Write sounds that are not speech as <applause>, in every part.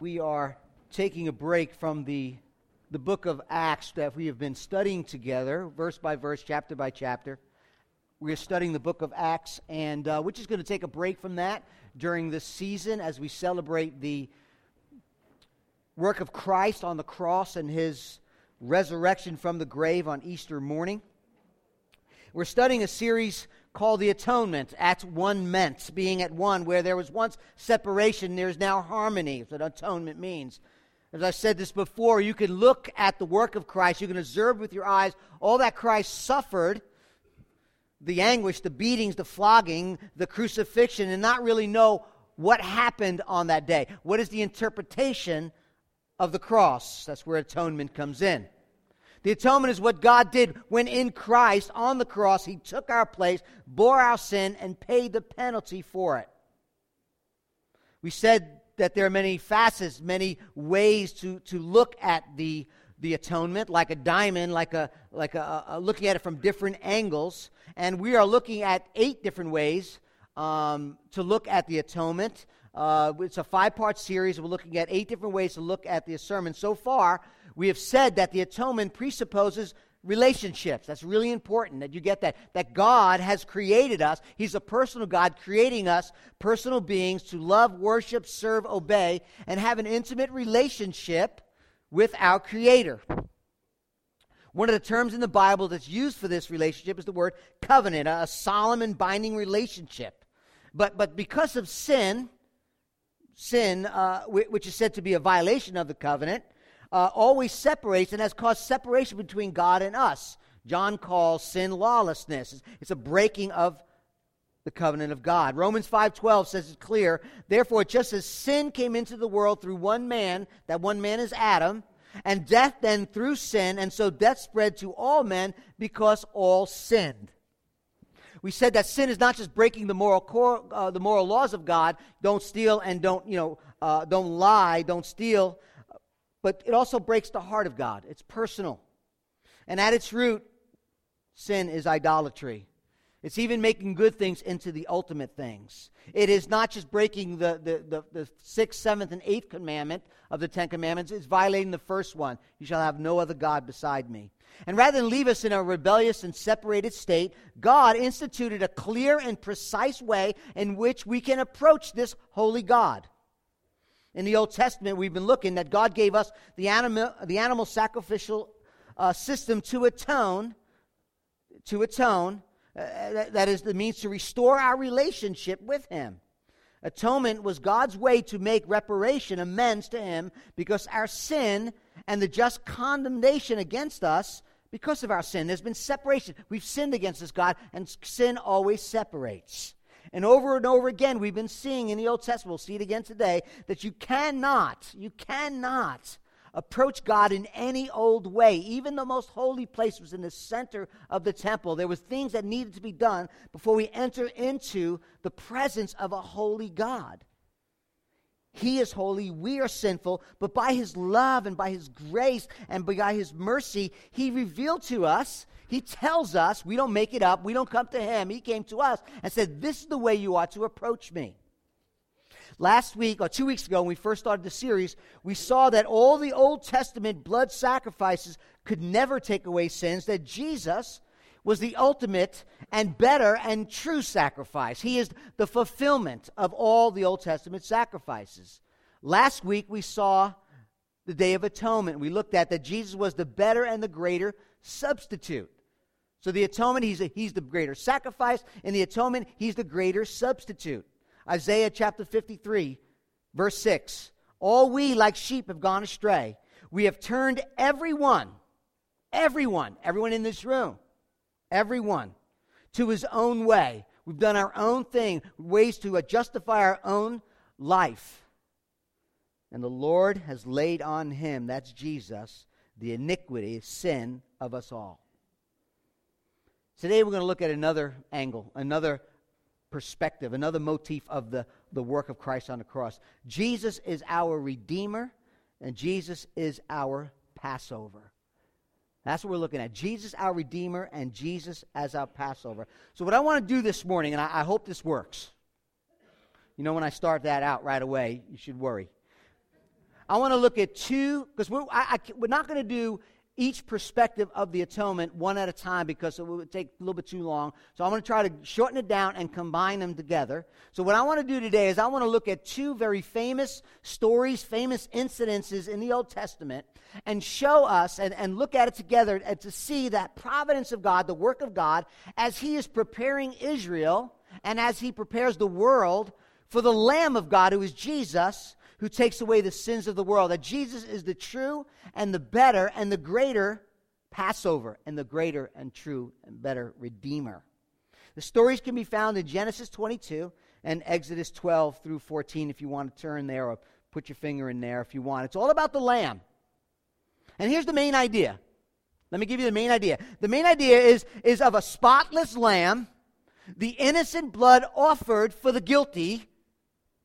we are taking a break from the, the book of Acts that we have been studying together, verse by verse, chapter by chapter. We are studying the book of Acts, and uh, we're just going to take a break from that during this season as we celebrate the work of Christ on the cross and his resurrection from the grave on Easter morning. We're studying a series called the atonement at one meant, being at one, where there was once separation, there's now harmony. That's what atonement means. As I said this before, you can look at the work of Christ, you can observe with your eyes all that Christ suffered the anguish, the beatings, the flogging, the crucifixion, and not really know what happened on that day. What is the interpretation of the cross? That's where atonement comes in. The atonement is what God did when in Christ on the cross, He took our place, bore our sin, and paid the penalty for it. We said that there are many facets, many ways to, to look at the, the atonement, like a diamond, like, a, like a, a looking at it from different angles. And we are looking at eight different ways um, to look at the atonement. Uh, it's a five part series. We're looking at eight different ways to look at the sermon. So far, we have said that the atonement presupposes relationships. That's really important that you get that. That God has created us. He's a personal God, creating us, personal beings, to love, worship, serve, obey, and have an intimate relationship with our Creator. One of the terms in the Bible that's used for this relationship is the word covenant, a solemn and binding relationship. But, but because of sin, sin, uh, which is said to be a violation of the covenant, uh, always separates and has caused separation between God and us. John calls sin lawlessness. It's a breaking of the covenant of God. Romans 5:12 says it's clear, therefore just as sin came into the world through one man, that one man is Adam, and death then through sin, and so death spread to all men because all sinned. We said that sin is not just breaking the moral core, uh, the moral laws of God. Don't steal and don't you know uh, don't lie, don't steal, but it also breaks the heart of God. It's personal. And at its root, sin is idolatry. It's even making good things into the ultimate things. It is not just breaking the, the, the, the, sixth, seventh, and eighth commandment of the Ten Commandments, it's violating the first one You shall have no other God beside me. And rather than leave us in a rebellious and separated state, God instituted a clear and precise way in which we can approach this holy God. In the Old Testament, we've been looking that God gave us the animal, the animal sacrificial uh, system to atone, to atone. Uh, that, that is the means to restore our relationship with Him. Atonement was God's way to make reparation, amends to Him, because our sin and the just condemnation against us because of our sin. There's been separation. We've sinned against this God, and sin always separates. And over and over again, we've been seeing in the Old Testament, we'll see it again today, that you cannot, you cannot approach God in any old way. Even the most holy place was in the center of the temple. There were things that needed to be done before we enter into the presence of a holy God. He is holy, we are sinful, but by His love and by His grace and by His mercy, He revealed to us he tells us, we don't make it up, we don't come to him. He came to us and said, This is the way you ought to approach me. Last week, or two weeks ago, when we first started the series, we saw that all the Old Testament blood sacrifices could never take away sins, that Jesus was the ultimate and better and true sacrifice. He is the fulfillment of all the Old Testament sacrifices. Last week, we saw the Day of Atonement. We looked at that Jesus was the better and the greater substitute. So the atonement, he's, a, he's the greater sacrifice. In the atonement, he's the greater substitute. Isaiah chapter 53, verse 6. All we like sheep have gone astray. We have turned everyone, everyone, everyone in this room, everyone, to his own way. We've done our own thing, ways to uh, justify our own life. And the Lord has laid on him, that's Jesus, the iniquity, sin of us all. Today we're going to look at another angle, another perspective, another motif of the, the work of Christ on the cross. Jesus is our Redeemer, and Jesus is our Passover. That's what we're looking at. Jesus, our Redeemer, and Jesus as our Passover. So, what I want to do this morning, and I, I hope this works. You know, when I start that out right away, you should worry. I want to look at two, because we're, I, I, we're not going to do each perspective of the atonement one at a time because it would take a little bit too long. So I'm going to try to shorten it down and combine them together. So what I want to do today is I want to look at two very famous stories, famous incidences in the Old Testament, and show us and, and look at it together and to see that providence of God, the work of God, as He is preparing Israel and as He prepares the world for the Lamb of God, who is Jesus, who takes away the sins of the world. That Jesus is the true and the better and the greater Passover and the greater and true and better Redeemer. The stories can be found in Genesis 22 and Exodus 12 through 14 if you want to turn there or put your finger in there if you want. It's all about the lamb. And here's the main idea. Let me give you the main idea. The main idea is, is of a spotless lamb, the innocent blood offered for the guilty,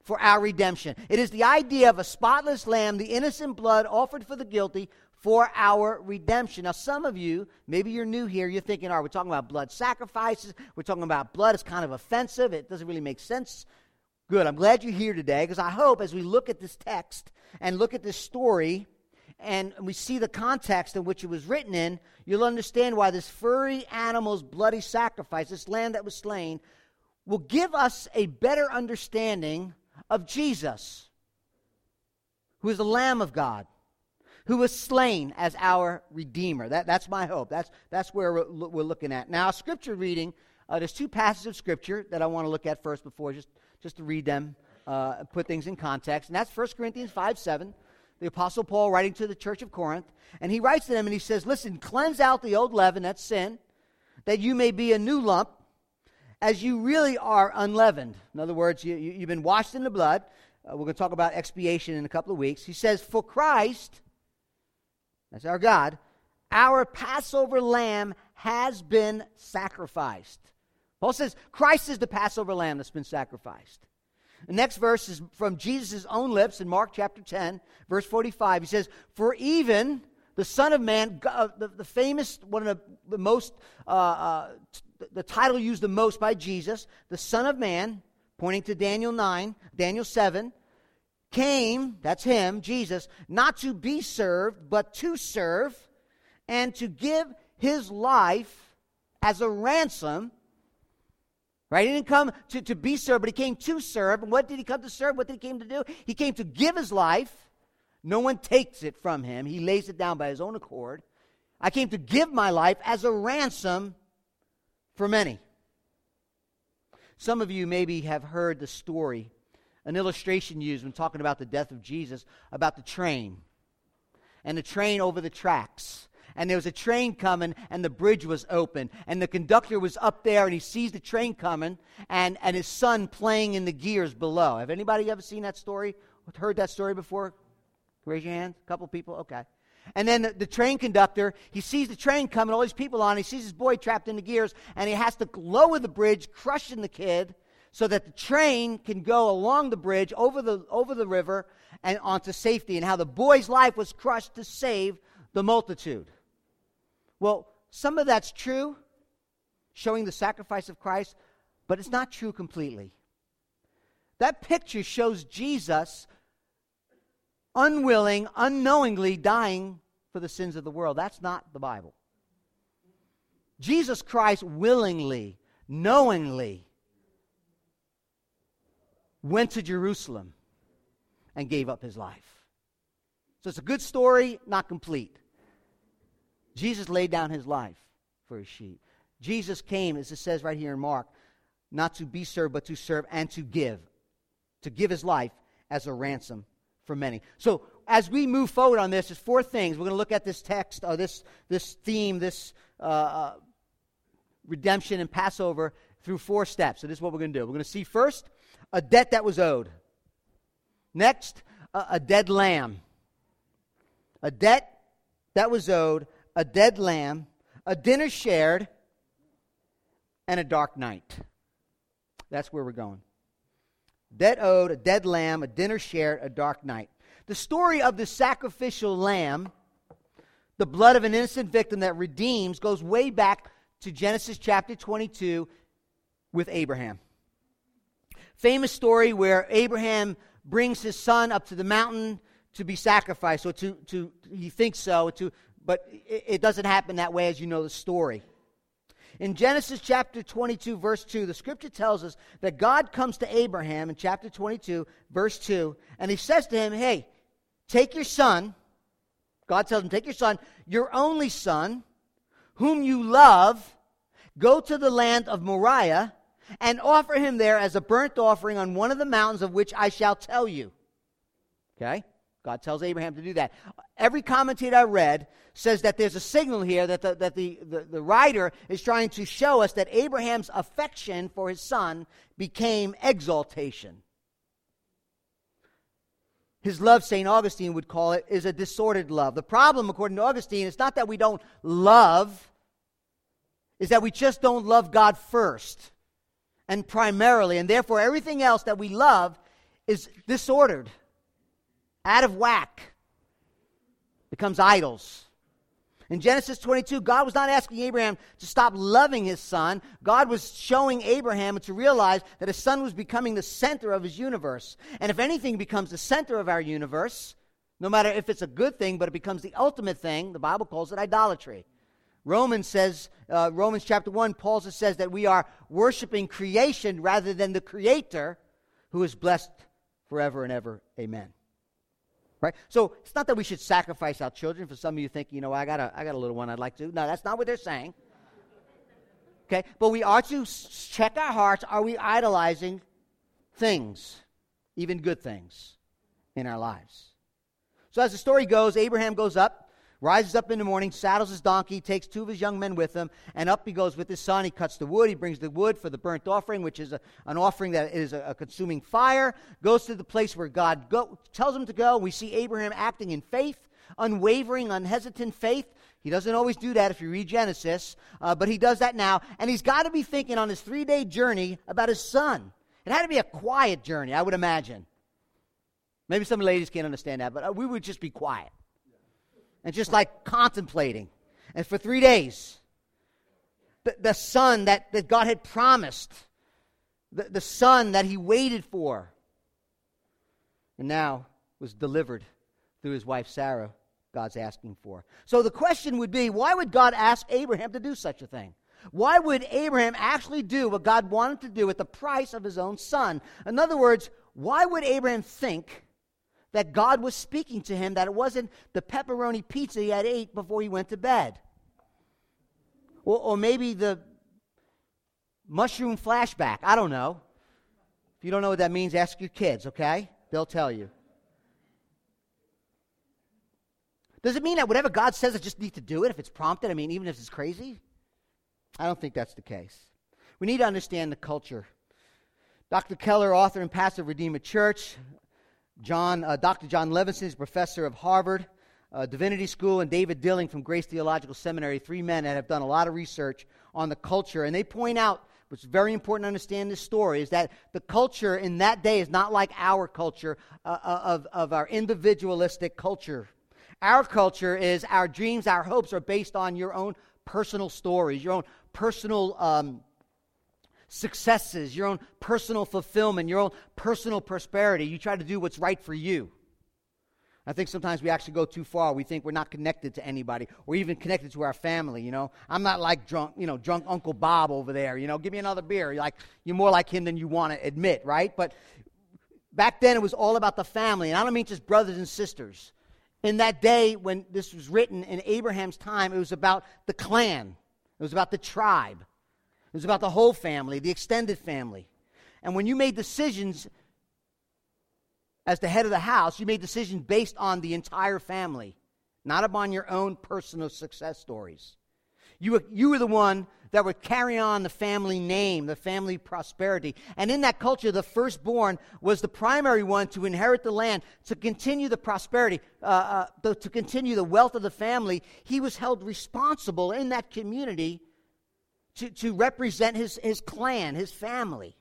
for our redemption. It is the idea of a spotless lamb, the innocent blood offered for the guilty for our redemption. Now, some of you, maybe you're new here, you're thinking, all right, we're talking about blood sacrifices, we're talking about blood, it's kind of offensive, it doesn't really make sense. Good, I'm glad you're here today because I hope as we look at this text and look at this story and we see the context in which it was written in, you'll understand why this furry animal's bloody sacrifice, this lamb that was slain, will give us a better understanding of Jesus, who is the Lamb of God, who was slain as our Redeemer. That, that's my hope. That's, that's where we're, we're looking at. Now, scripture reading, uh, there's two passages of scripture that I want to look at first before, just, just to read them, uh, put things in context. And that's 1 Corinthians 5 7 the Apostle Paul writing to the church of Corinth. And he writes to them and he says, Listen, cleanse out the old leaven, that's sin, that you may be a new lump, as you really are unleavened. In other words, you, you, have been washed in the blood. Uh, we're going to talk about expiation in a couple of weeks. He says, For Christ, that's our God, our Passover lamb has been sacrificed. Paul says, Christ is the Passover lamb that's been sacrificed. The next verse is from Jesus' own lips in Mark chapter 10, verse 45. He says, For even the Son of Man, uh, the, the, famous, one of the, the most uh, uh, the title used the most by Jesus, the Son of Man, pointing to Daniel 9, Daniel 7, came, that's him, Jesus, not to be served, but to serve, and to give his life as a ransom. Right? He didn't come to, to be served, but he came to serve. And what did he come to serve? What did he come to do? He came to give his life. No one takes it from him. He lays it down by his own accord. I came to give my life as a ransom for many. Some of you maybe have heard the story, an illustration used when talking about the death of Jesus, about the train and the train over the tracks. And there was a train coming, and the bridge was open. And the conductor was up there, and he sees the train coming, and, and his son playing in the gears below. Have anybody ever seen that story? Heard that story before? Raise your hand. A couple people? Okay. And then the, the, train conductor, he sees the train coming, all these people on, he sees his boy trapped in the gears, and he has to lower the bridge, crushing the kid, so that the train can go along the bridge, over the, over the river, and onto safety, and how the boy's life was crushed to save the multitude. Well, some of that's true, showing the sacrifice of Christ, but it's not true completely. That picture shows Jesus unwilling, unknowingly dying for the sins of the world. That's not the Bible. Jesus Christ willingly, knowingly went to Jerusalem and gave up his life. So it's a good story, not complete. Jesus laid down his life for his sheep. Jesus came, as it says right here in Mark, not to be served, but to serve and to give. To give his life as a ransom for many. So as we move forward on this, there's four things. We're going to look at this text, or this, this theme, this uh, uh, redemption and Passover through four steps. So this is what we're going to do. We're going to see first a debt that was owed. Next, a, a dead lamb. A debt that was owed, a dead lamb, a dinner shared, and a dark night. That's where we're going debt owed, a dead lamb, a dinner shared, a dark night. The story of the sacrificial lamb, the blood of an innocent victim that redeems, goes way back to Genesis chapter 22 with Abraham. Famous story where Abraham brings his son up to the mountain to be sacrificed, or to, to he thinks so, to, but it, it doesn't happen that way as you know the story. In Genesis chapter 22, verse 2, the scripture tells us that God comes to Abraham in chapter 22, verse 2, and he says to him, Hey, take your son. God tells him, Take your son, your only son, whom you love, go to the land of Moriah and offer him there as a burnt offering on one of the mountains of which I shall tell you. Okay? God tells Abraham to do that. Every commentator I read says that there's a signal here that the, that the, the, the writer is trying to show us that Abraham's affection for his son became exaltation. His love, St. Augustine would call it, is a disordered love. The problem, according to Augustine, is not that we don't love, is that we just don't love God first and primarily, and therefore everything else that we love is disordered out of whack, becomes idols. In Genesis 22, God was not asking Abraham to stop loving his son. God was showing Abraham to realize that his son was becoming the center of his universe. And if anything becomes the center of our universe, no matter if it's a good thing, but it becomes the ultimate thing, the Bible calls it idolatry. Romans says, uh, Romans chapter 1, Paul says that we are worshiping creation rather than the creator who is blessed forever and ever. Amen. Right? So it's not that we should sacrifice our children. For some of you think, you know, I got a, I got a little one I'd like to. No, that's not what they're saying. Okay? But we are to check our hearts. Are we idolizing things, even good things, in our lives? So as the story goes, Abraham goes up rises up in the morning, saddles his donkey, takes two of his young men with him, and up he goes with his son. He cuts the wood. He brings the wood for the burnt offering, which is a, an offering that is a, a, consuming fire. Goes to the place where God go, tells him to go. We see Abraham acting in faith, unwavering, unhesitant faith. He doesn't always do that if you read Genesis, uh, but he does that now. And he's got to be thinking on his three day journey about his son. It had to be a quiet journey, I would imagine. Maybe some ladies can't understand that, but uh, we would just be quiet and just like contemplating. And for three days, the, the son that, that God had promised, the, the son that he waited for, and now was delivered through his wife Sarah, God's asking for. So the question would be why would God ask Abraham to do such a thing? Why would Abraham actually do what God wanted to do at the price of his own son? In other words, why would Abraham think that God was speaking to him, that it wasn't the pepperoni pizza he had ate before he went to bed. Or, or maybe the mushroom flashback. I don't know. If you don't know what that means, ask your kids, okay? They'll tell you. Does it mean that whatever God says, I just need to do it if it's prompted? I mean, even if it's crazy? I don't think that's the case. We need to understand the culture. Dr. Keller, author and pastor of Redeemer Church, John, uh, Dr. John Levenson is professor of Harvard uh, Divinity School, and David Dilling from Grace Theological Seminary, three men that have done a lot of research on the culture. And they point out, what's very important to understand this story, is that the culture in that day is not like our culture uh, uh of, of our individualistic culture. Our culture is our dreams, our hopes are based on your own personal stories, your own personal um, successes, your own personal fulfillment, your own personal prosperity. You try to do what's right for you. I think sometimes we actually go too far. We think we're not connected to anybody or even connected to our family, you know. I'm not like drunk, you know, drunk Uncle Bob over there, you know, give me another beer. You're like you're more like him than you want to admit, right? But back then it was all about the family, and I don't mean just brothers and sisters. In that day when this was written in Abraham's time, it was about the clan. It was about the tribe. It was about the whole family, the extended family. And when you made decisions as the head of the house, you made decisions based on the entire family, not upon your own personal success stories. You were, you were the one that would carry on the family name, the family prosperity. And in that culture, the firstborn was the primary one to inherit the land, to continue the prosperity, uh, uh, to continue the wealth of the family. He was held responsible in that community to, to represent his, his clan, his family.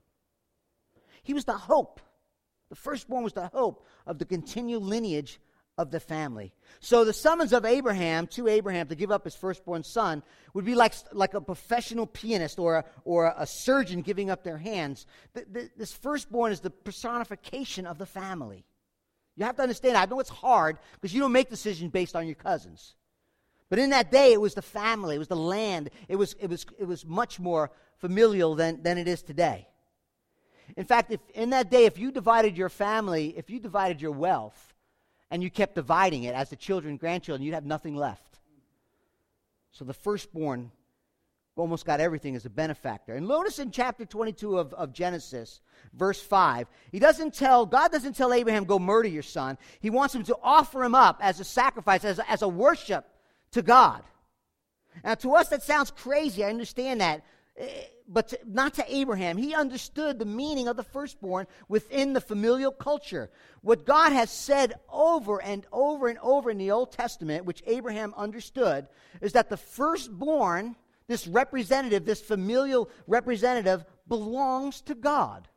He was the hope. The firstborn was the hope of the continued lineage of the family. So the summons of Abraham to Abraham to give up his firstborn son would be like, like a professional pianist or a, or a surgeon giving up their hands. The, the, this firstborn is the personification of the family. You have to understand, I know it's hard because you don't make decisions based on your cousins. But in that day, it was the family, it was the land, it was, it was, it was much more familial than, than it is today. In fact, if in that day, if you divided your family, if you divided your wealth, and you kept dividing it as the children grandchildren, you'd have nothing left. So the firstborn almost got everything as a benefactor. And notice in chapter 22 of, of Genesis, verse 5, he doesn't tell, God doesn't tell Abraham, go murder your son. He wants him to offer him up as a sacrifice, as, as a worship to God. Now, to us, that sounds crazy. I understand that. Eh, but to, not to Abraham. He understood the meaning of the firstborn within the familial culture. What God has said over and over and over in the Old Testament, which Abraham understood, is that the firstborn this representative, this familial representative, belongs to God.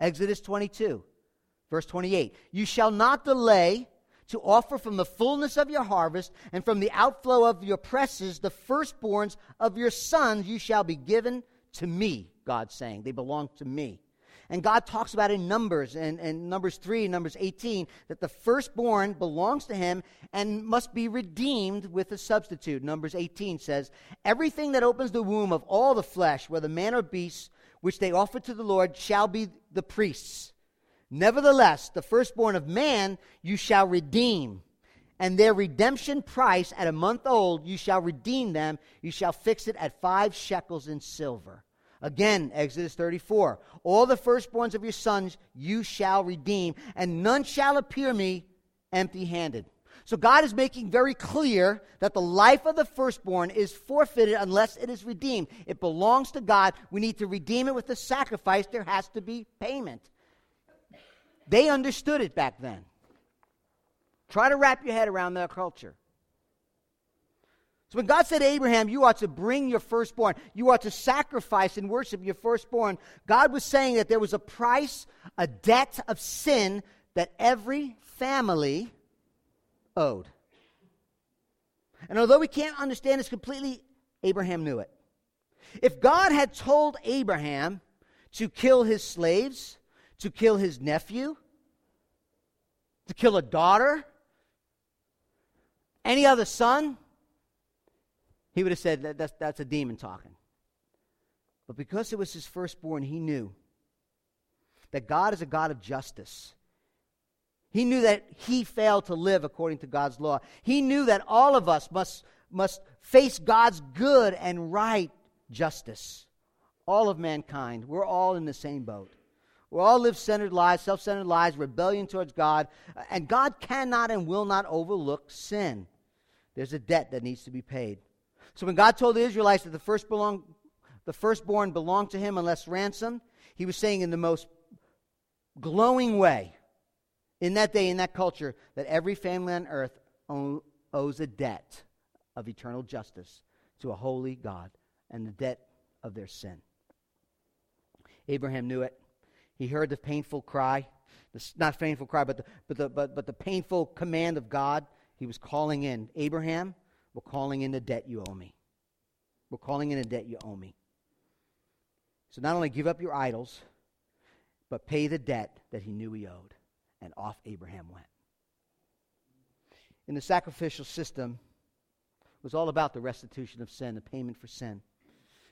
Exodus 22, verse 28. You shall not delay to offer from the fullness of your harvest and from the outflow of your presses the firstborns of your sons you shall be given to me, God's saying. They belong to me. And God talks about in Numbers, and, and Numbers 3, Numbers 18, that the firstborn belongs to him and must be redeemed with a substitute. Numbers 18 says, Everything that opens the womb of all the flesh, whether man or beast, which they offer to the Lord, shall be the priest's. Nevertheless, the firstborn of man you shall redeem and their redemption price at a month old, you shall redeem them. You shall fix it at five shekels in silver. Again, Exodus 34. All the firstborns of your sons you shall redeem, and none shall appear me empty handed. So God is making very clear that the life of the firstborn is forfeited unless it is redeemed. It belongs to God. We need to redeem it with a sacrifice. There has to be payment. They understood it back then. Try to wrap your head around their culture. So when God said to Abraham, you are to bring your firstborn, you are to sacrifice and worship your firstborn, God was saying that there was a price, a debt of sin that every family owed. And although we can't understand this completely, Abraham knew it. If God had told Abraham to kill his slaves, to kill his nephew, to kill a daughter, any other son, he would have said that that's, that's a demon talking. But because it was his firstborn, he knew that God is a God of justice. He knew that he failed to live according to God's law. He knew that all of us must, must face God's good and right justice. All of mankind, we're all in the same boat. We all live centered lives, self centered lives, rebellion towards God, uh, and God cannot and will not overlook sin. There's a debt that needs to be paid. So when God told the Israelites that the, first belong, the firstborn belonged to him unless ransomed, he was saying in the most glowing way in that day, in that culture, that every family on earth owes a debt of eternal justice to a holy God and the debt of their sin. Abraham knew it. He heard the painful cry, the, not painful cry, but the, but, the, but, but the painful command of God. He was calling in Abraham, we're calling in the debt you owe me. We're calling in a debt you owe me. So not only give up your idols, but pay the debt that he knew he owed. And off Abraham went. In the sacrificial system, it was all about the restitution of sin, the payment for sin.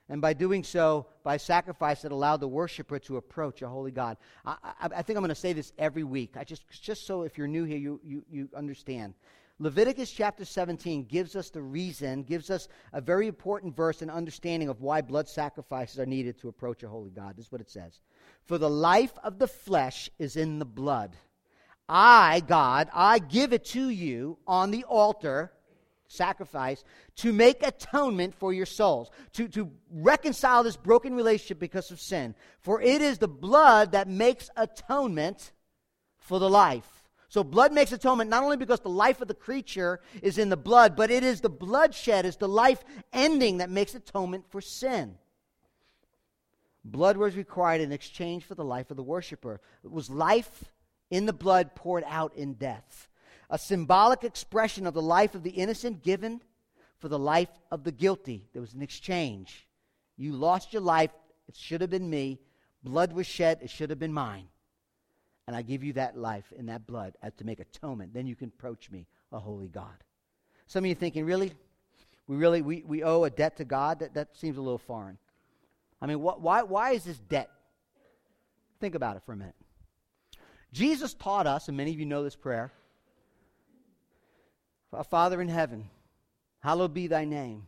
And by doing so, by sacrifice, it allowed the worshiper to approach a holy God. I, I, I think I'm going to say this every week, I just, just so if you're new here, you, you, you understand. Leviticus chapter 17 gives us the reason, gives us a very important verse and understanding of why blood sacrifices are needed to approach a holy God. This is what it says For the life of the flesh is in the blood. I, God, I give it to you on the altar, sacrifice, to make atonement for your souls, to, to reconcile this broken relationship because of sin. For it is the blood that makes atonement for the life. So blood makes atonement not only because the life of the creature is in the blood, but it is the bloodshed, is the life ending that makes atonement for sin. Blood was required in exchange for the life of the worshiper. It was life in the blood poured out in death. A symbolic expression of the life of the innocent given for the life of the guilty. There was an exchange. You lost your life, it should have been me. Blood was shed, it should have been mine. and I give you that life and that blood as to make atonement. Then you can approach me, a holy God. Some of you thinking, really? We really we, we owe a debt to God? That, that seems a little foreign. I mean, wh- why, why is this debt? Think about it for a minute. Jesus taught us, and many of you know this prayer Our Father in heaven, hallowed be thy name.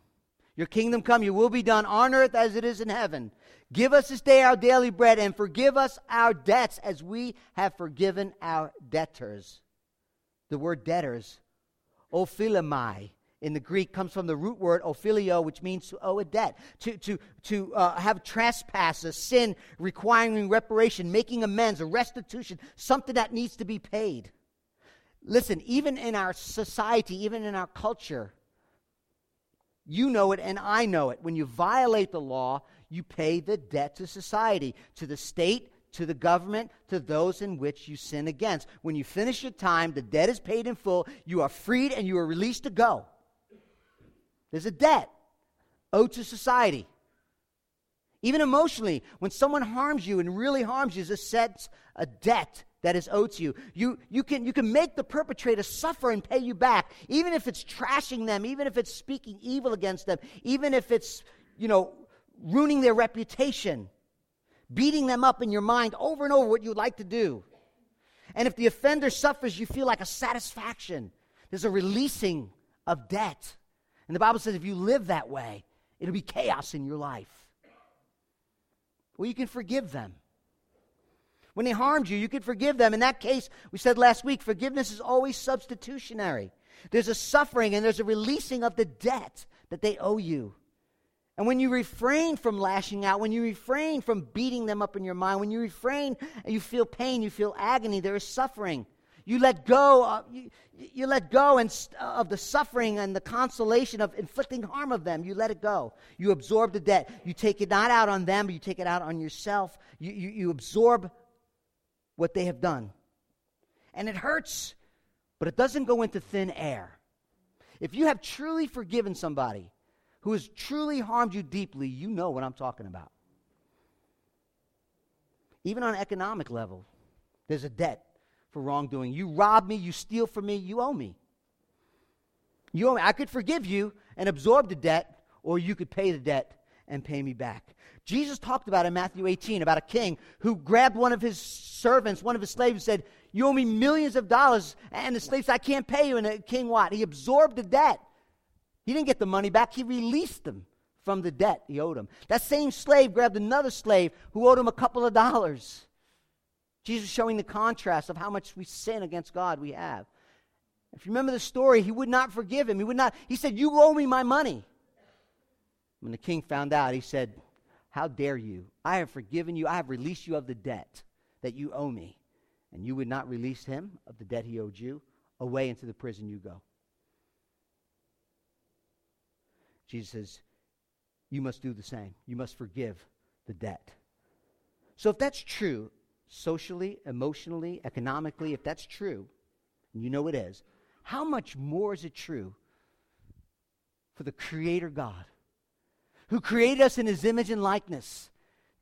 Your kingdom come, your will be done on earth as it is in heaven. Give us this day our daily bread and forgive us our debts as we have forgiven our debtors. The word debtors, ophilemai, in the Greek comes from the root word ophilio, which means to owe a debt, to, to, to uh, have trespass, a sin requiring reparation, making amends, a restitution, something that needs to be paid. Listen, even in our society, even in our culture, you know it and I know it. When you violate the law, you pay the debt to society, to the state, to the government, to those in which you sin against. When you finish your time, the debt is paid in full, you are freed and you are released to go. There's a debt owed to society. Even emotionally, when someone harms you and really harms you, there's a sense, a debt that is owed to you. You, you, can, you can make the perpetrator suffer and pay you back, even if it's trashing them, even if it's speaking evil against them, even if it's, you know, ruining their reputation, beating them up in your mind over and over what you'd like to do. And if the offender suffers, you feel like a satisfaction. There's a releasing of debt. And the Bible says if you live that way, it'll be chaos in your life. Well, you can forgive them. When they harmed you, you could forgive them. In that case, we said last week, forgiveness is always substitutionary. There's a suffering and there's a releasing of the debt that they owe you. And when you refrain from lashing out, when you refrain from beating them up in your mind, when you refrain and you feel pain, you feel agony, there is suffering. You let go, of, you, you let go and, of the suffering and the consolation of inflicting harm of them. You let it go. You absorb the debt. You take it not out on them, but you take it out on yourself. You, you, you absorb what they have done. And it hurts, but it doesn't go into thin air. If you have truly forgiven somebody, who has truly harmed you deeply, you know what I'm talking about. Even on an economic level, there's a debt for wrongdoing. You rob me, you steal from me, you owe me. You owe me. I could forgive you and absorb the debt, or you could pay the debt and pay me back. Jesus talked about in Matthew 18 about a king who grabbed one of his servants, one of his slaves, and said, You owe me millions of dollars. And the slave said, I can't pay you. And the king what? He absorbed the debt. He didn't get the money back, he released them from the debt he owed him. That same slave grabbed another slave who owed him a couple of dollars. Jesus showing the contrast of how much we sin against God we have. If you remember the story, he would not forgive him. He would not, he said, You owe me my money. When the king found out, he said, How dare you? I have forgiven you, I have released you of the debt that you owe me. And you would not release him of the debt he owed you. Away into the prison you go. Jesus says, You must do the same. You must forgive the debt. So, if that's true, socially, emotionally, economically, if that's true, and you know it is, how much more is it true for the Creator God, who created us in His image and likeness,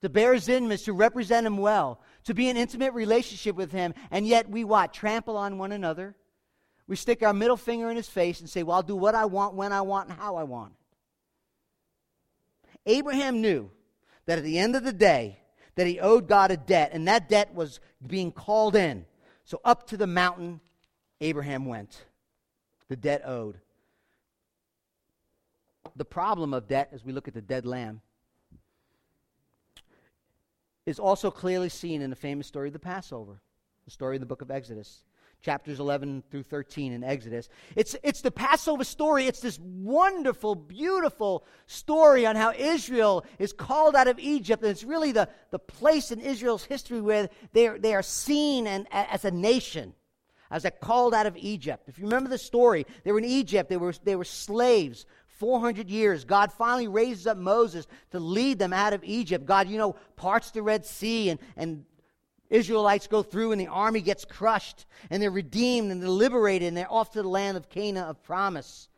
to bear His image, to represent Him well, to be in intimate relationship with Him, and yet we what? Trample on one another. We stick our middle finger in His face and say, Well, I'll do what I want, when I want, and how I want. Abraham knew that at the end of the day, that he owed God a debt, and that debt was being called in. So up to the mountain, Abraham went. The debt owed. The problem of debt, as we look at the dead lamb, is also clearly seen in the famous story of the Passover, the story in the book of Exodus chapters 11 through 13 in Exodus. It's, it's the Passover story. It's this wonderful, beautiful story on how Israel is called out of Egypt. And it's really the, the place in Israel's history where they are, they are seen and, as a nation, as a called out of Egypt. If you remember the story, they were in Egypt, they were, they were slaves 400 years. God finally raises up Moses to lead them out of Egypt. God, you know, parts the Red Sea and, and Israelites go through and the army gets crushed and they're redeemed and they're liberated and they're off to the land of Canaan of promise.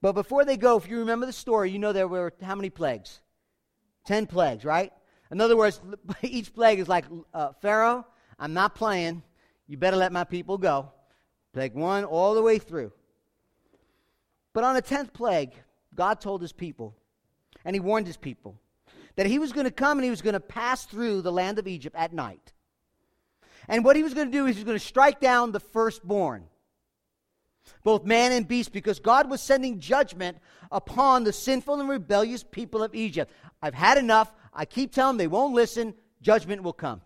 But before they go, if you remember the story, you know there were how many plagues? Ten plagues, right? In other words, <laughs> each plague is like uh, Pharaoh, I'm not playing. You better let my people go. Plague one all the way through. But on the 10th plague, God told his people, and he warned his people, that he was going to come and he was going to pass through the land of Egypt at night. And what he was going to do is he was going to strike down the firstborn, both man and beast, because God was sending judgment upon the sinful and rebellious people of Egypt. I've had enough. I keep telling them they won't listen. Judgment will come.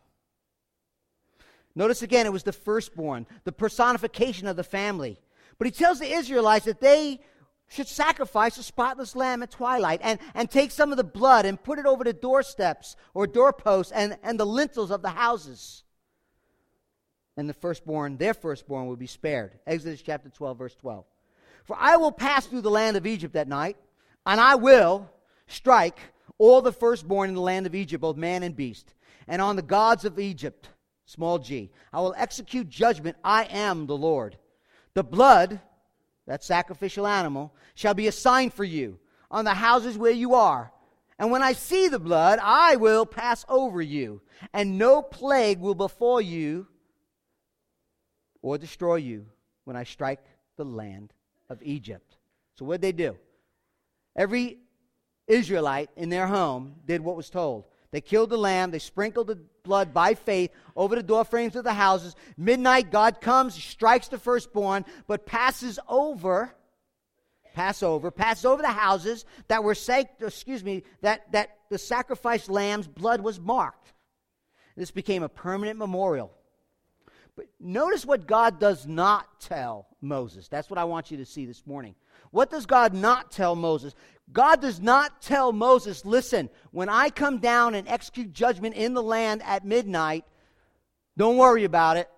Notice again, it was the firstborn, the personification of the family. But he tells the Israelites that they should sacrifice a spotless lamb at twilight and, and take some of the blood and put it over the doorsteps or doorposts and, and the lintels of the houses. And the firstborn, their firstborn, will be spared. Exodus chapter 12, verse 12. For I will pass through the land of Egypt that night, and I will strike all the firstborn in the land of Egypt, both man and beast, and on the gods of Egypt, small g. I will execute judgment. I am the Lord. The blood that sacrificial animal, shall be a sign for you on the houses where you are. And when I see the blood, I will pass over you, and no plague will befall you or destroy you when I strike the land of Egypt. So, what did they do? Every Israelite in their home did what was told. They killed the lamb, they sprinkled the blood by faith over the door frames of the houses. Midnight, God comes, strikes the firstborn, but passes over, Passover, passes over the houses that were sac- excuse me, that, that the sacrificed lamb's blood was marked. This became a permanent memorial. But notice what God does not tell Moses. That's what I want you to see this morning. What does God not tell Moses? God does not tell Moses, listen, when I come down and execute judgment in the land at midnight, don't worry about it.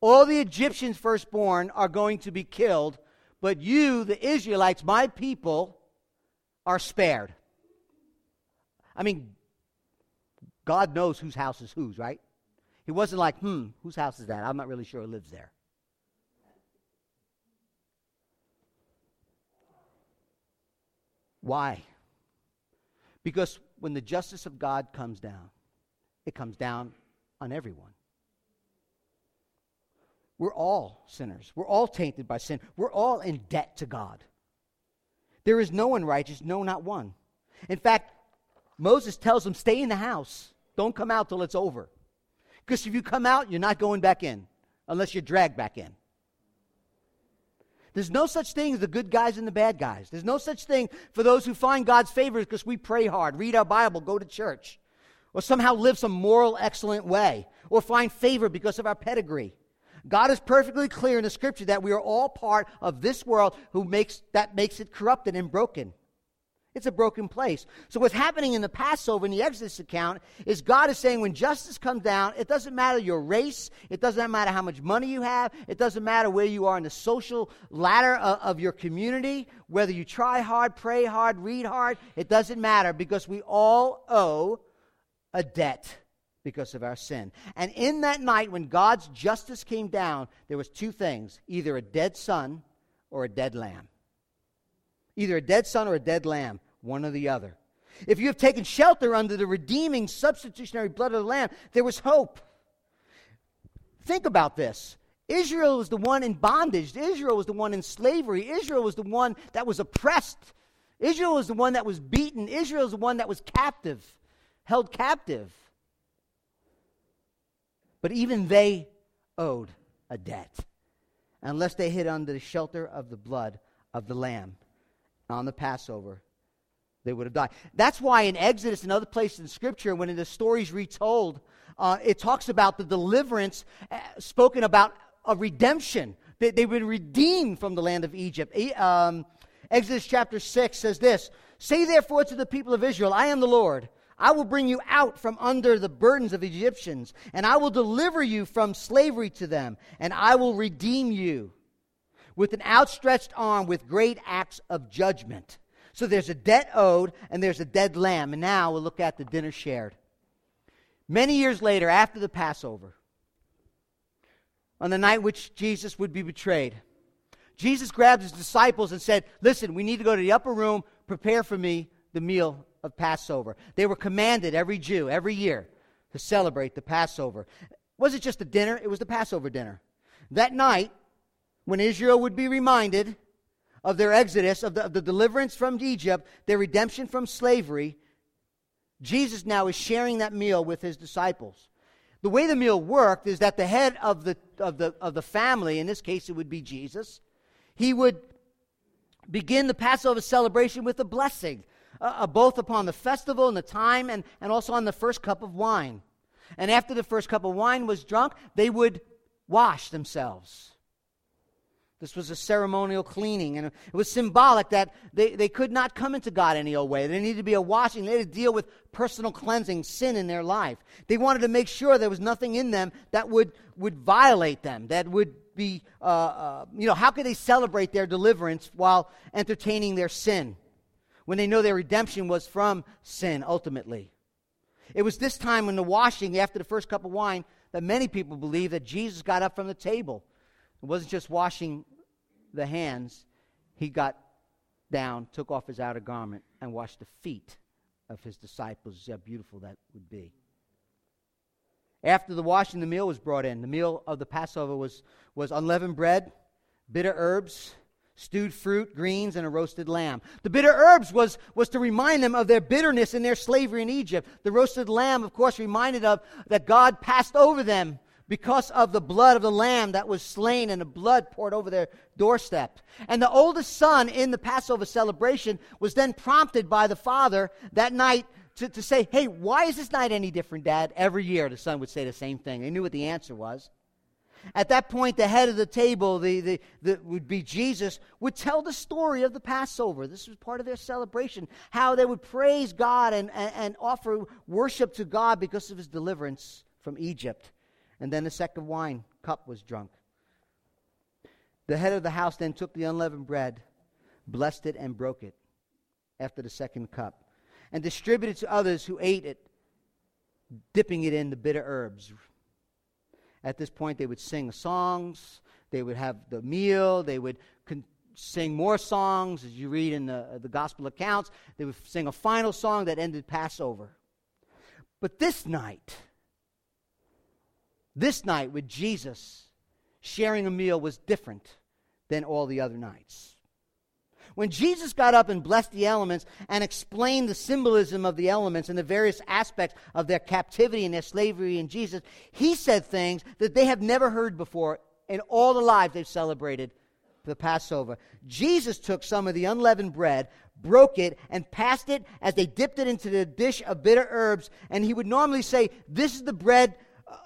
All the Egyptians' firstborn are going to be killed, but you, the Israelites, my people, are spared. I mean, God knows whose house is whose, right? He wasn't like, hmm, whose house is that? I'm not really sure who lives there. Why? Because when the justice of God comes down, it comes down on everyone. We're all sinners. We're all tainted by sin. We're all in debt to God. There is no one righteous, no, not one. In fact, Moses tells them, stay in the house. Don't come out till it's over. Because if you come out, you're not going back in unless you're dragged back in. There's no such thing as the good guys and the bad guys. There's no such thing for those who find God's favor because we pray hard, read our Bible, go to church, or somehow live some moral, excellent way, or find favor because of our pedigree. God is perfectly clear in the scripture that we are all part of this world who makes, that makes it corrupted and broken. It's a broken place. So, what's happening in the Passover, in the Exodus account, is God is saying when justice comes down, it doesn't matter your race, it doesn't matter how much money you have, it doesn't matter where you are in the social ladder of, of your community, whether you try hard, pray hard, read hard, it doesn't matter because we all owe a debt because of our sin. And in that night when God's justice came down, there was two things, either a dead son or a dead lamb. Either a dead son or a dead lamb, one or the other. If you have taken shelter under the redeeming substitutionary blood of the Lamb, there was hope. Think about this. Israel was the one in bondage. Israel was the one in slavery. Israel was the one that was oppressed. Israel was the one that was beaten. Israel was the one that was captive, held captive. But even they owed a debt unless they hid under the shelter of the blood of the Lamb on the Passover, they would have died. That's why in Exodus and other places in Scripture, when the story's retold, uh, it talks about the deliverance uh, spoken about a redemption. They, they've been redeemed from the land of Egypt. Um, Exodus chapter 6 says this Say therefore to the people of Israel, I am the Lord. I will bring you out from under the burdens of Egyptians, and I will deliver you from slavery to them, and I will redeem you with an outstretched arm with great acts of judgment. So there's a debt owed and there's a dead lamb. And now we'll look at the dinner shared. Many years later, after the Passover, on the night which Jesus would be betrayed, Jesus grabbed his disciples and said, Listen, we need to go to the upper room, prepare for me the meal of Passover. They were commanded, every Jew, every year, to celebrate the Passover. was it just a dinner? It was the Passover dinner. That night, when Israel would be reminded of their exodus, of the, of the deliverance from Egypt, their redemption from slavery, Jesus now is sharing that meal with his disciples. The way the meal worked is that the head of the, of the, of the family, in this case it would be Jesus, he would begin the Passover celebration with a blessing, uh, uh, both upon the festival and the time, and, and also on the first cup of wine. And after the first cup of wine was drunk, they would wash themselves. This was a ceremonial cleaning, and it was symbolic that they, they could not come into God any old way. They needed to be a washing. They had to deal with personal cleansing, sin in their life. They wanted to make sure there was nothing in them that would, would violate them, that would be, uh, uh, you know, how could they celebrate their deliverance while entertaining their sin when they know their redemption was from sin ultimately? It was this time when the washing, after the first cup of wine, that many people believe that Jesus got up from the table it wasn't just washing the hands, he got down, took off his outer garment, and washed the feet of his disciples. how beautiful that would be. After the washing, the meal was brought in. The meal of the Passover was, was unleavened bread, bitter herbs, stewed fruit, greens, and a roasted lamb. The bitter herbs was, was to remind them of their bitterness in their slavery in Egypt. The roasted lamb, of course, reminded of that God passed over them because of the blood of the lamb that was slain and the blood poured over their doorstep. And the oldest son in the Passover celebration was then prompted by the father that night to, to say, Hey, why is this night any different, Dad? Every year the son would say the same thing. They knew what the answer was. At that point, the head of the table, the, the, the, would be Jesus, would tell the story of the Passover. This was part of their celebration, how they would praise God and, and, and offer worship to God because of his deliverance from Egypt and then the second wine cup was drunk. The head of the house then took the unleavened bread, blessed it, and broke it after the second cup, and distributed to others who ate it, dipping it in the bitter herbs. At this point, they would sing songs, they would have the meal, they would con- sing more songs, as you read in the, uh, the gospel accounts. They would sing a final song that ended Passover. But this night, this night with Jesus sharing a meal was different than all the other nights. When Jesus got up and blessed the elements and explained the symbolism of the elements and the various aspects of their captivity and their slavery in Jesus, he said things that they have never heard before in all the lives they've celebrated the Passover. Jesus took some of the unleavened bread, broke it, and passed it as they dipped it into the dish of bitter herbs. And he would normally say, This is the bread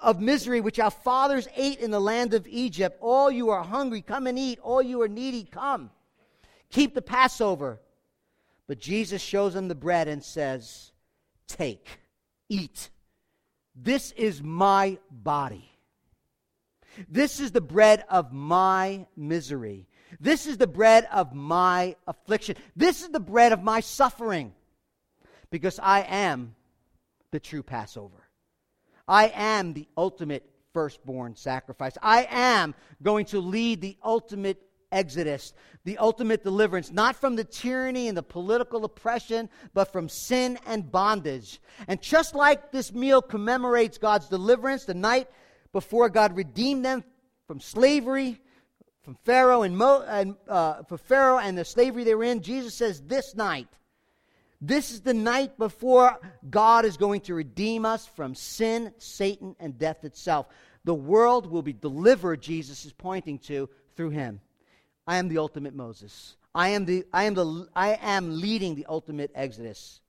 of misery which our fathers ate in the land of Egypt. All you are hungry, come and eat. All you are needy, come. Keep the Passover. But Jesus shows them the bread and says, Take, eat. This is my body. This is the bread of my misery. This is the bread of my affliction. This is the bread of my suffering. Because I am the true Passover. I am the ultimate firstborn sacrifice. I am going to lead the ultimate exodus, the ultimate deliverance, not from the tyranny and the political oppression, but from sin and bondage. And just like this meal commemorates God's deliverance, the night before God redeemed them from slavery, from Pharaoh and, Mo, and uh, for Pharaoh and the slavery they were in, Jesus says, "This night." This is the night before God is going to redeem us from sin, Satan, and death itself. The world will be delivered, Jesus is pointing to, through him. I am the ultimate Moses. I am, the, I, am the, I am leading the ultimate Exodus.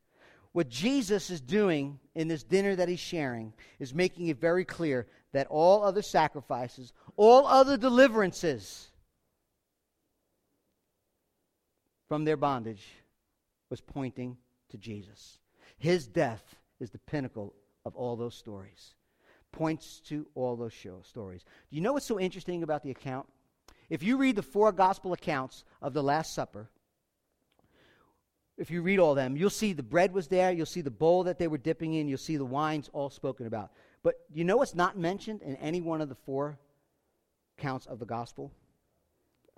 What Jesus is doing in this dinner that he's sharing is making it very clear that all other sacrifices, all other deliverances from their bondage, was pointing to Jesus. His death is the pinnacle of all those stories, points to all those show stories. Do you know what's so interesting about the account? If you read the four gospel accounts of the Last Supper, if you read all them, you'll see the bread was there, you'll see the bowl that they were dipping in, you'll see the wines all spoken about. But you know what's not mentioned in any one of the four counts of the gospel?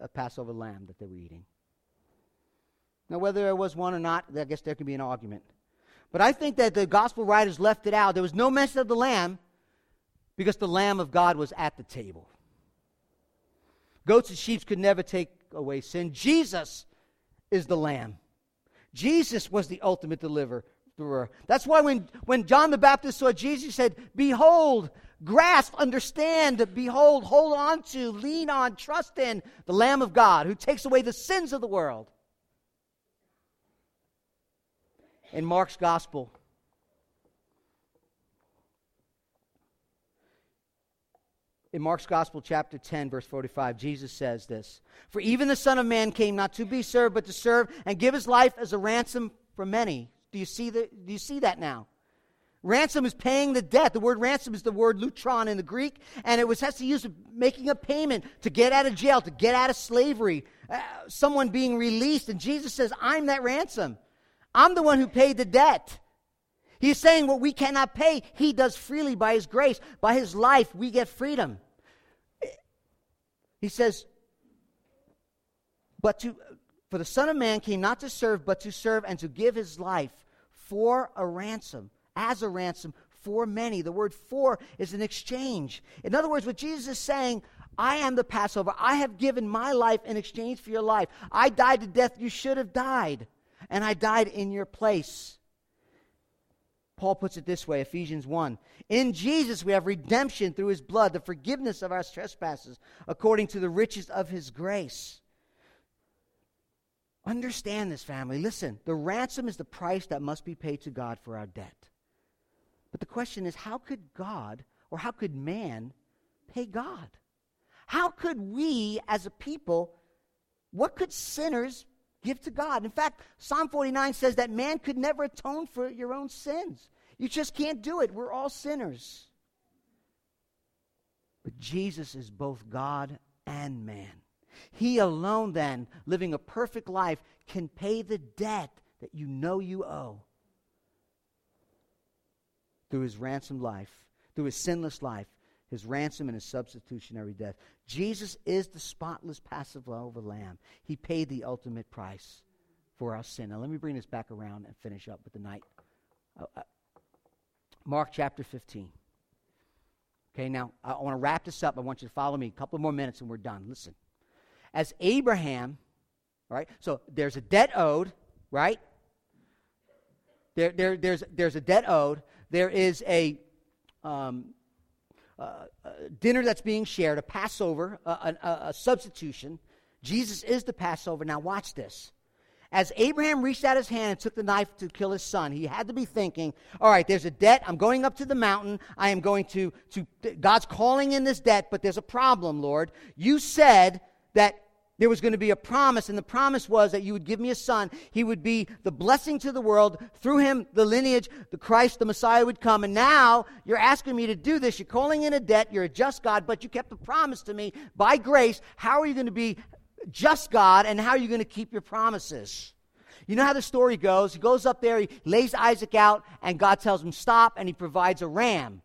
A Passover lamb that they were eating. Now, whether there was one or not, I guess there could be an argument. But I think that the gospel writers left it out. There was no mention of the lamb, because the Lamb of God was at the table. Goats and sheep could never take away sin. Jesus is the Lamb. Jesus was the ultimate deliverer. That's why when, when John the Baptist saw Jesus, he said, Behold, grasp, understand, behold, hold on to, lean on, trust in the Lamb of God who takes away the sins of the world. In Mark's Gospel, in Mark's Gospel, chapter 10, verse 45, Jesus says this For even the Son of Man came not to be served, but to serve and give his life as a ransom for many. Do you see, the, do you see that now? Ransom is paying the debt. The word ransom is the word lutron in the Greek, and it was has to use making a payment to get out of jail, to get out of slavery, uh, someone being released. And Jesus says, I'm that ransom. I'm the one who paid the debt. He's saying what we cannot pay, he does freely by his grace. By his life, we get freedom. He says, but to for the Son of Man came not to serve, but to serve and to give his life for a ransom, as a ransom for many. The word for is an exchange. In other words, what Jesus is saying, I am the Passover. I have given my life in exchange for your life. I died to death you should have died, and I died in your place. Paul puts it this way Ephesians 1. In Jesus we have redemption through his blood, the forgiveness of our trespasses, according to the riches of his grace. Understand this, family. Listen, the ransom is the price that must be paid to God for our debt. But the question is how could God or how could man pay God? How could we as a people, what could sinners Give to God. In fact, Psalm 49 says that man could never atone for your own sins. You just can't do it. We're all sinners. But Jesus is both God and man. He alone, then, living a perfect life, can pay the debt that you know you owe through his ransomed life, through his sinless life, his ransom and his substitutionary death. Jesus is the spotless Passover lamb. He paid the ultimate price for our sin. Now, let me bring this back around and finish up with the night. Uh, uh, Mark chapter 15. Okay, now I, want to wrap this up. I want you to follow me. A couple more minutes and we're done. Listen. As Abraham, right? So there's a debt owed, right? There, there, there's, there's a debt owed. There is a um, Uh, uh, dinner that's being shared, a Passover, uh, a, a, uh, a substitution. Jesus is the Passover. Now, watch this. As Abraham reached out his hand and took the knife to kill his son, he had to be thinking, all right, there's a debt. I'm going up to the mountain. I am going to, to God's calling in this debt, but there's a problem, Lord. You said that there was going to be a promise, and the promise was that you would give me a son. He would be the blessing to the world. Through him, the lineage, the Christ, the Messiah would come. And now you're asking me to do this. You're calling in a debt. You're a just God, but you kept the promise to me by grace. How are you going to be just God, and how are you going to keep your promises? You know how the story goes? He goes up there, he lays Isaac out, and God tells him, Stop, and he provides a ram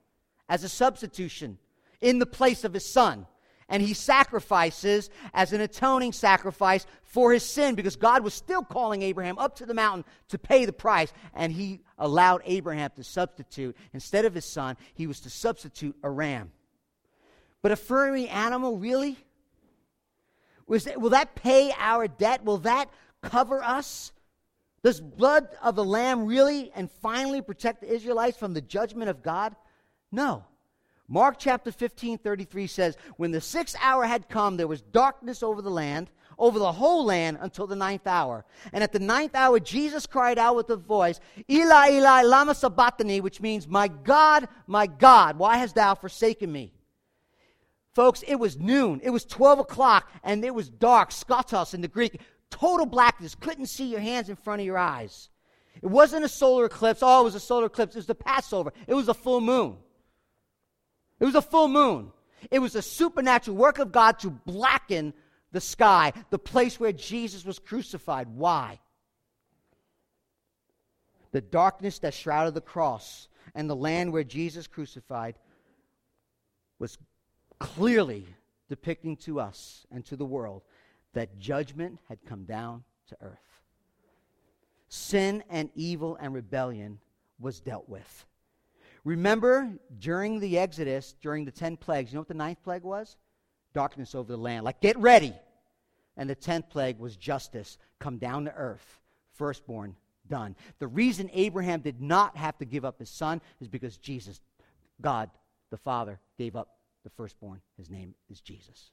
as a substitution in the place of his son and he sacrifices as an atoning sacrifice for his sin because God was still calling Abraham up to the mountain to pay the price, and he allowed Abraham to substitute. Instead of his son, he was to substitute a ram. But a furry animal, really? Was that, will that pay our debt? Will that cover us? Does blood of the lamb really and finally protect the Israelites from the judgment of God? No. Mark chapter 15, 33 says, When the sixth hour had come, there was darkness over the land, over the whole land, until the ninth hour. And at the ninth hour, Jesus cried out with a voice, Eli, Eli, lama sabachthani, which means, My God, my God, why hast thou forsaken me? Folks, it was noon. It was 12 o'clock, and it was dark, skotos in the Greek, total blackness. Couldn't see your hands in front of your eyes. It wasn't a solar eclipse. Oh, it was a solar eclipse. It was the Passover. It was a full moon. It was a full moon. It was a supernatural work of God to blacken the sky, the place where Jesus was crucified. Why? The darkness that shrouded the cross and the land where Jesus crucified was clearly depicting to us and to the world that judgment had come down to earth. Sin and evil and rebellion was dealt with. Remember, during the Exodus, during the 10 plagues, you know what the ninth plague was? Darkness over the land. Like, get ready. And the 10th plague was justice. Come down to earth. Firstborn, done. The reason Abraham did not have to give up his son is because Jesus, God, the Father, gave up the firstborn. His name is Jesus.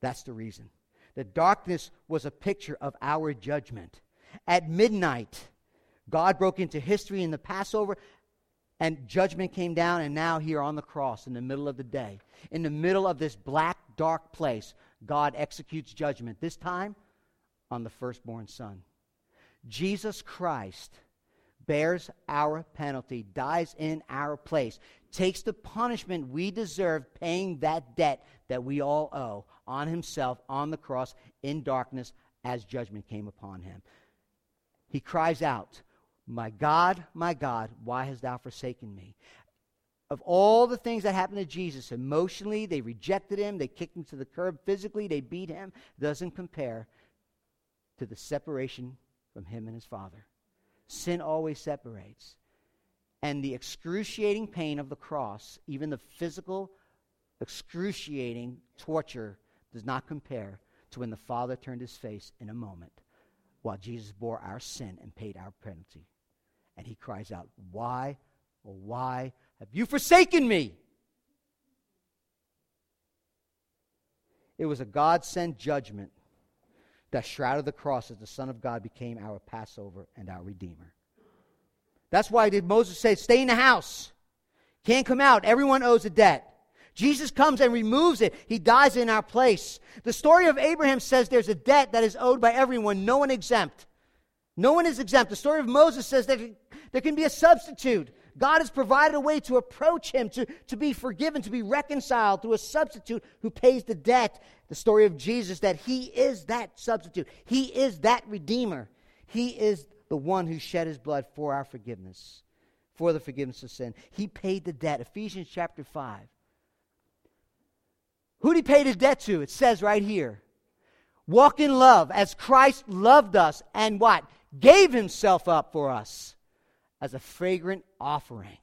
That's the reason. The darkness was a picture of our judgment. At midnight, God broke into history in the Passover, and judgment came down, and now here on the cross, in the middle of the day, in the middle of this black, dark place, God executes judgment, this time on the firstborn son. Jesus Christ bears our penalty, dies in our place, takes the punishment we deserve, paying that debt that we all owe on himself on the cross in darkness as judgment came upon him. He cries out, My God, my God, why hast thou forsaken me? Of all the things that happened to Jesus, emotionally, they rejected him, they kicked him to the curb, physically, they beat him, doesn't compare to the separation from him and his Father. Sin always separates. And the excruciating pain of the cross, even the physical, excruciating torture, does not compare to when the Father turned his face in a moment while Jesus bore our sin and paid our penalty. And he cries out, Why, oh, why have you forsaken me? It was a God sent judgment that shrouded the cross as the Son of God became our Passover and our Redeemer. That's why did Moses say, Stay in the house. Can't come out. Everyone owes a debt. Jesus comes and removes it. He dies in our place. The story of Abraham says there's a debt that is owed by everyone, no one exempt. No one is exempt. The story of Moses says that there can be a substitute. God has provided a way to approach him, to, to be forgiven, to be reconciled through a substitute who pays the debt. The story of Jesus that he is that substitute. He is that redeemer. He is the one who shed his blood for our forgiveness, for the forgiveness of sin. He paid the debt. Ephesians chapter 5. Who did he pay the debt to? It says right here. Walk in love as Christ loved us and what? Gave himself up for us as a fragrant offering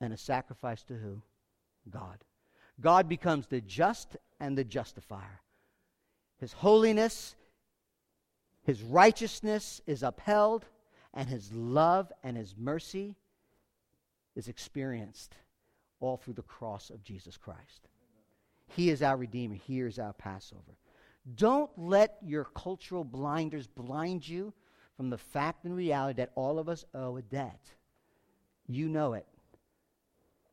and a sacrifice to who? God. God becomes the just and the justifier. His holiness, his righteousness is upheld, and his love and his mercy is experienced all through the cross of Jesus Christ. He is our Redeemer, He is our Passover. Don't let your cultural blinders blind you from the fact and reality that all of us owe a debt. You know it.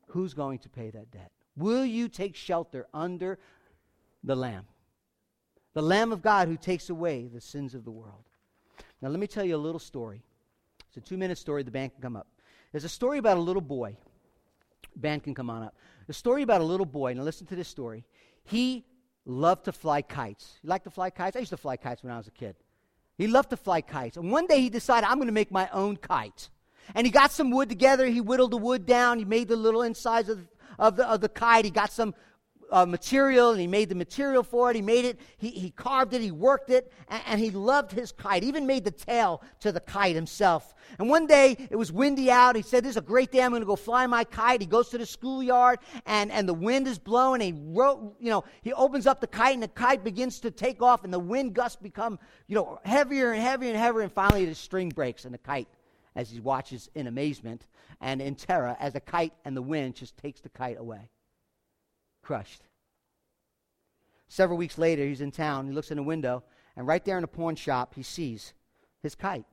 Who's going to pay that debt? Will you take shelter under the Lamb? The Lamb of God who takes away the sins of the world. Now, let me tell you a little story. It's a two minute story. The band can come up. There's a story about a little boy Band can come on up. A story about a little boy. Now listen to this story. He loved to fly kites. You like to fly kites? I used to fly kites when I was a kid. He loved to fly kites. And one day he decided, I'm going to make my own kite. And he got some wood together. He whittled the wood down. He made the little insides of, of, the, of the kite. He got some uh, material and he made the material for it. He made it, he, he carved it, he worked it, and, and he loved his kite. Even made the tail to the kite himself. And one day it was windy out. He said, This is a great day. I'm going to go fly my kite. He goes to the schoolyard and, and the wind is blowing. He wrote, you know, he opens up the kite and the kite begins to take off and the wind gusts become, you know, heavier and heavier and heavier. And finally the string breaks and the kite, as he watches in amazement and in terror, as the kite and the wind just takes the kite away crushed. Several weeks later, he's in town. He looks in a window, and right there in a pawn shop, he sees his kite.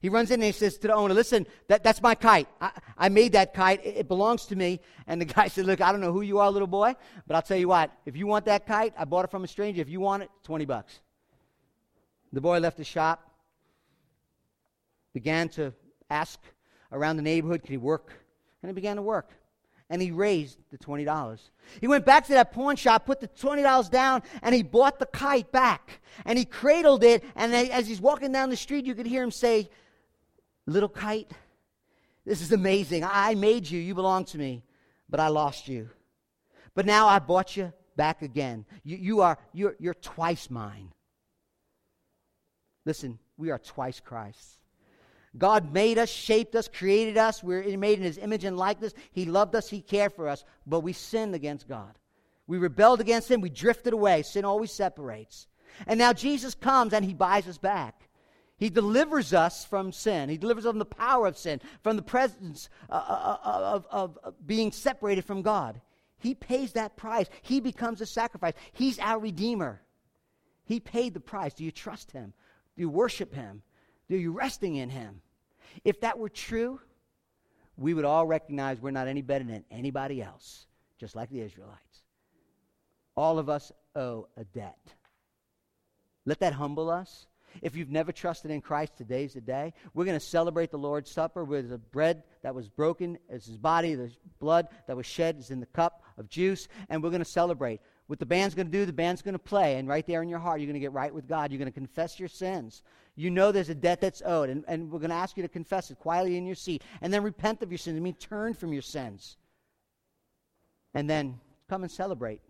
He runs in and he says to the owner, Listen, that, that's my kite. I, I made that kite. It, it, belongs to me. And the <laughs> guy said, Look, I don't know who you are, little boy, but I'll tell you what. If you want that kite, I bought it from a stranger. If you want it, 20 bucks. The boy left the shop, began to ask around the neighborhood, Can he work? And he began to work and he raised the $20. He went back to that pawn shop, put the $20 down, and he bought the kite back. And he cradled it, and as he's walking down the street, you could hear him say, Little kite, this is amazing. I made you, you belong to me, but I lost you. But now I bought you back again. You, you are, you're, you're twice mine. Listen, we are twice Christ. God made us, shaped us, created us. We're made in His image and likeness. He loved us, He cared for us, but we sinned against God. We rebelled against Him, we drifted away. Sin always separates. And now Jesus comes and He buys us back. He delivers us from sin. He delivers us from the power of sin, from the presence uh, uh, uh, of, of, of being separated from God. He pays that price. He becomes a sacrifice. He's our Redeemer. He paid the price. Do you trust Him? Do you worship Him? Do you resting in Him? If that were true, we would all recognize we're not any better than anybody else, just like the Israelites. All of us owe a debt. Let that humble us. If you've never trusted in Christ, today's the day. We're going to celebrate the Lord's Supper with the bread that was broken as his body, the blood that was shed is in the cup of juice, and we're going to celebrate. What the band's going to do, the band's going to play, and right there in your heart, you're going to get right with God. You're going to confess your sins. You know there's a debt that's owed, and, and we're going to ask you to confess it quietly in your seat, and then repent of your sins. I mean, turn from your sins. And then come and celebrate.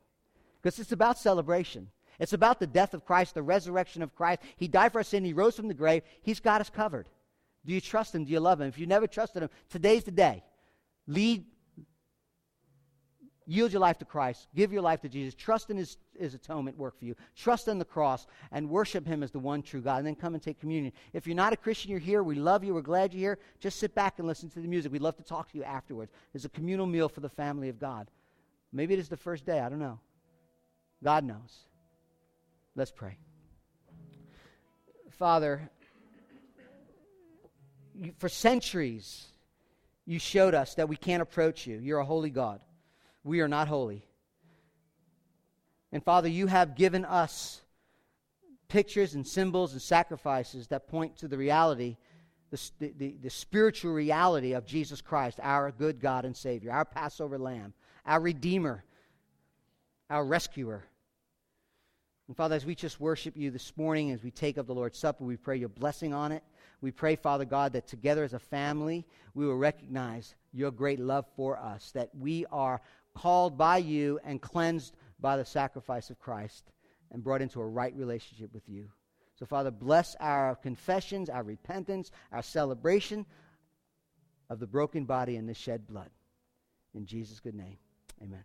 Because it's about celebration. It's about the death of Christ, the resurrection of Christ. He died for our sin. He rose from the grave. He's got us covered. Do you trust him? Do you love him? If you never trusted him, today's the day. Lead, yield your life to Christ. Give your life to Jesus. Trust in his, his atonement work for you. Trust in the cross and worship him as the one true God. And then come and take communion. If you're not a Christian, you're here. We love you. We're glad you're here. Just sit back and listen to the music. We'd love to talk to you afterwards. It's a communal meal for the family of God. Maybe it is the first day. I don't know. God knows. Let's pray. Father, for centuries, you showed us that we can't approach you. You're a holy God. We are not holy. And Father, you have given us pictures and symbols and sacrifices that point to the reality, the, the, the, spiritual reality of Jesus Christ, our good God and Savior, our Passover lamb, our Redeemer, our rescuer. And Father, as we just worship you this morning, as we take up the Lord's Supper, we pray your blessing on it. We pray, Father God, that together as a family, we will recognize your great love for us, that we are called by you and cleansed by the sacrifice of Christ and brought into a right relationship with you. So, Father, bless our confessions, our repentance, our celebration of the broken body and the shed blood. In Jesus' good name, amen.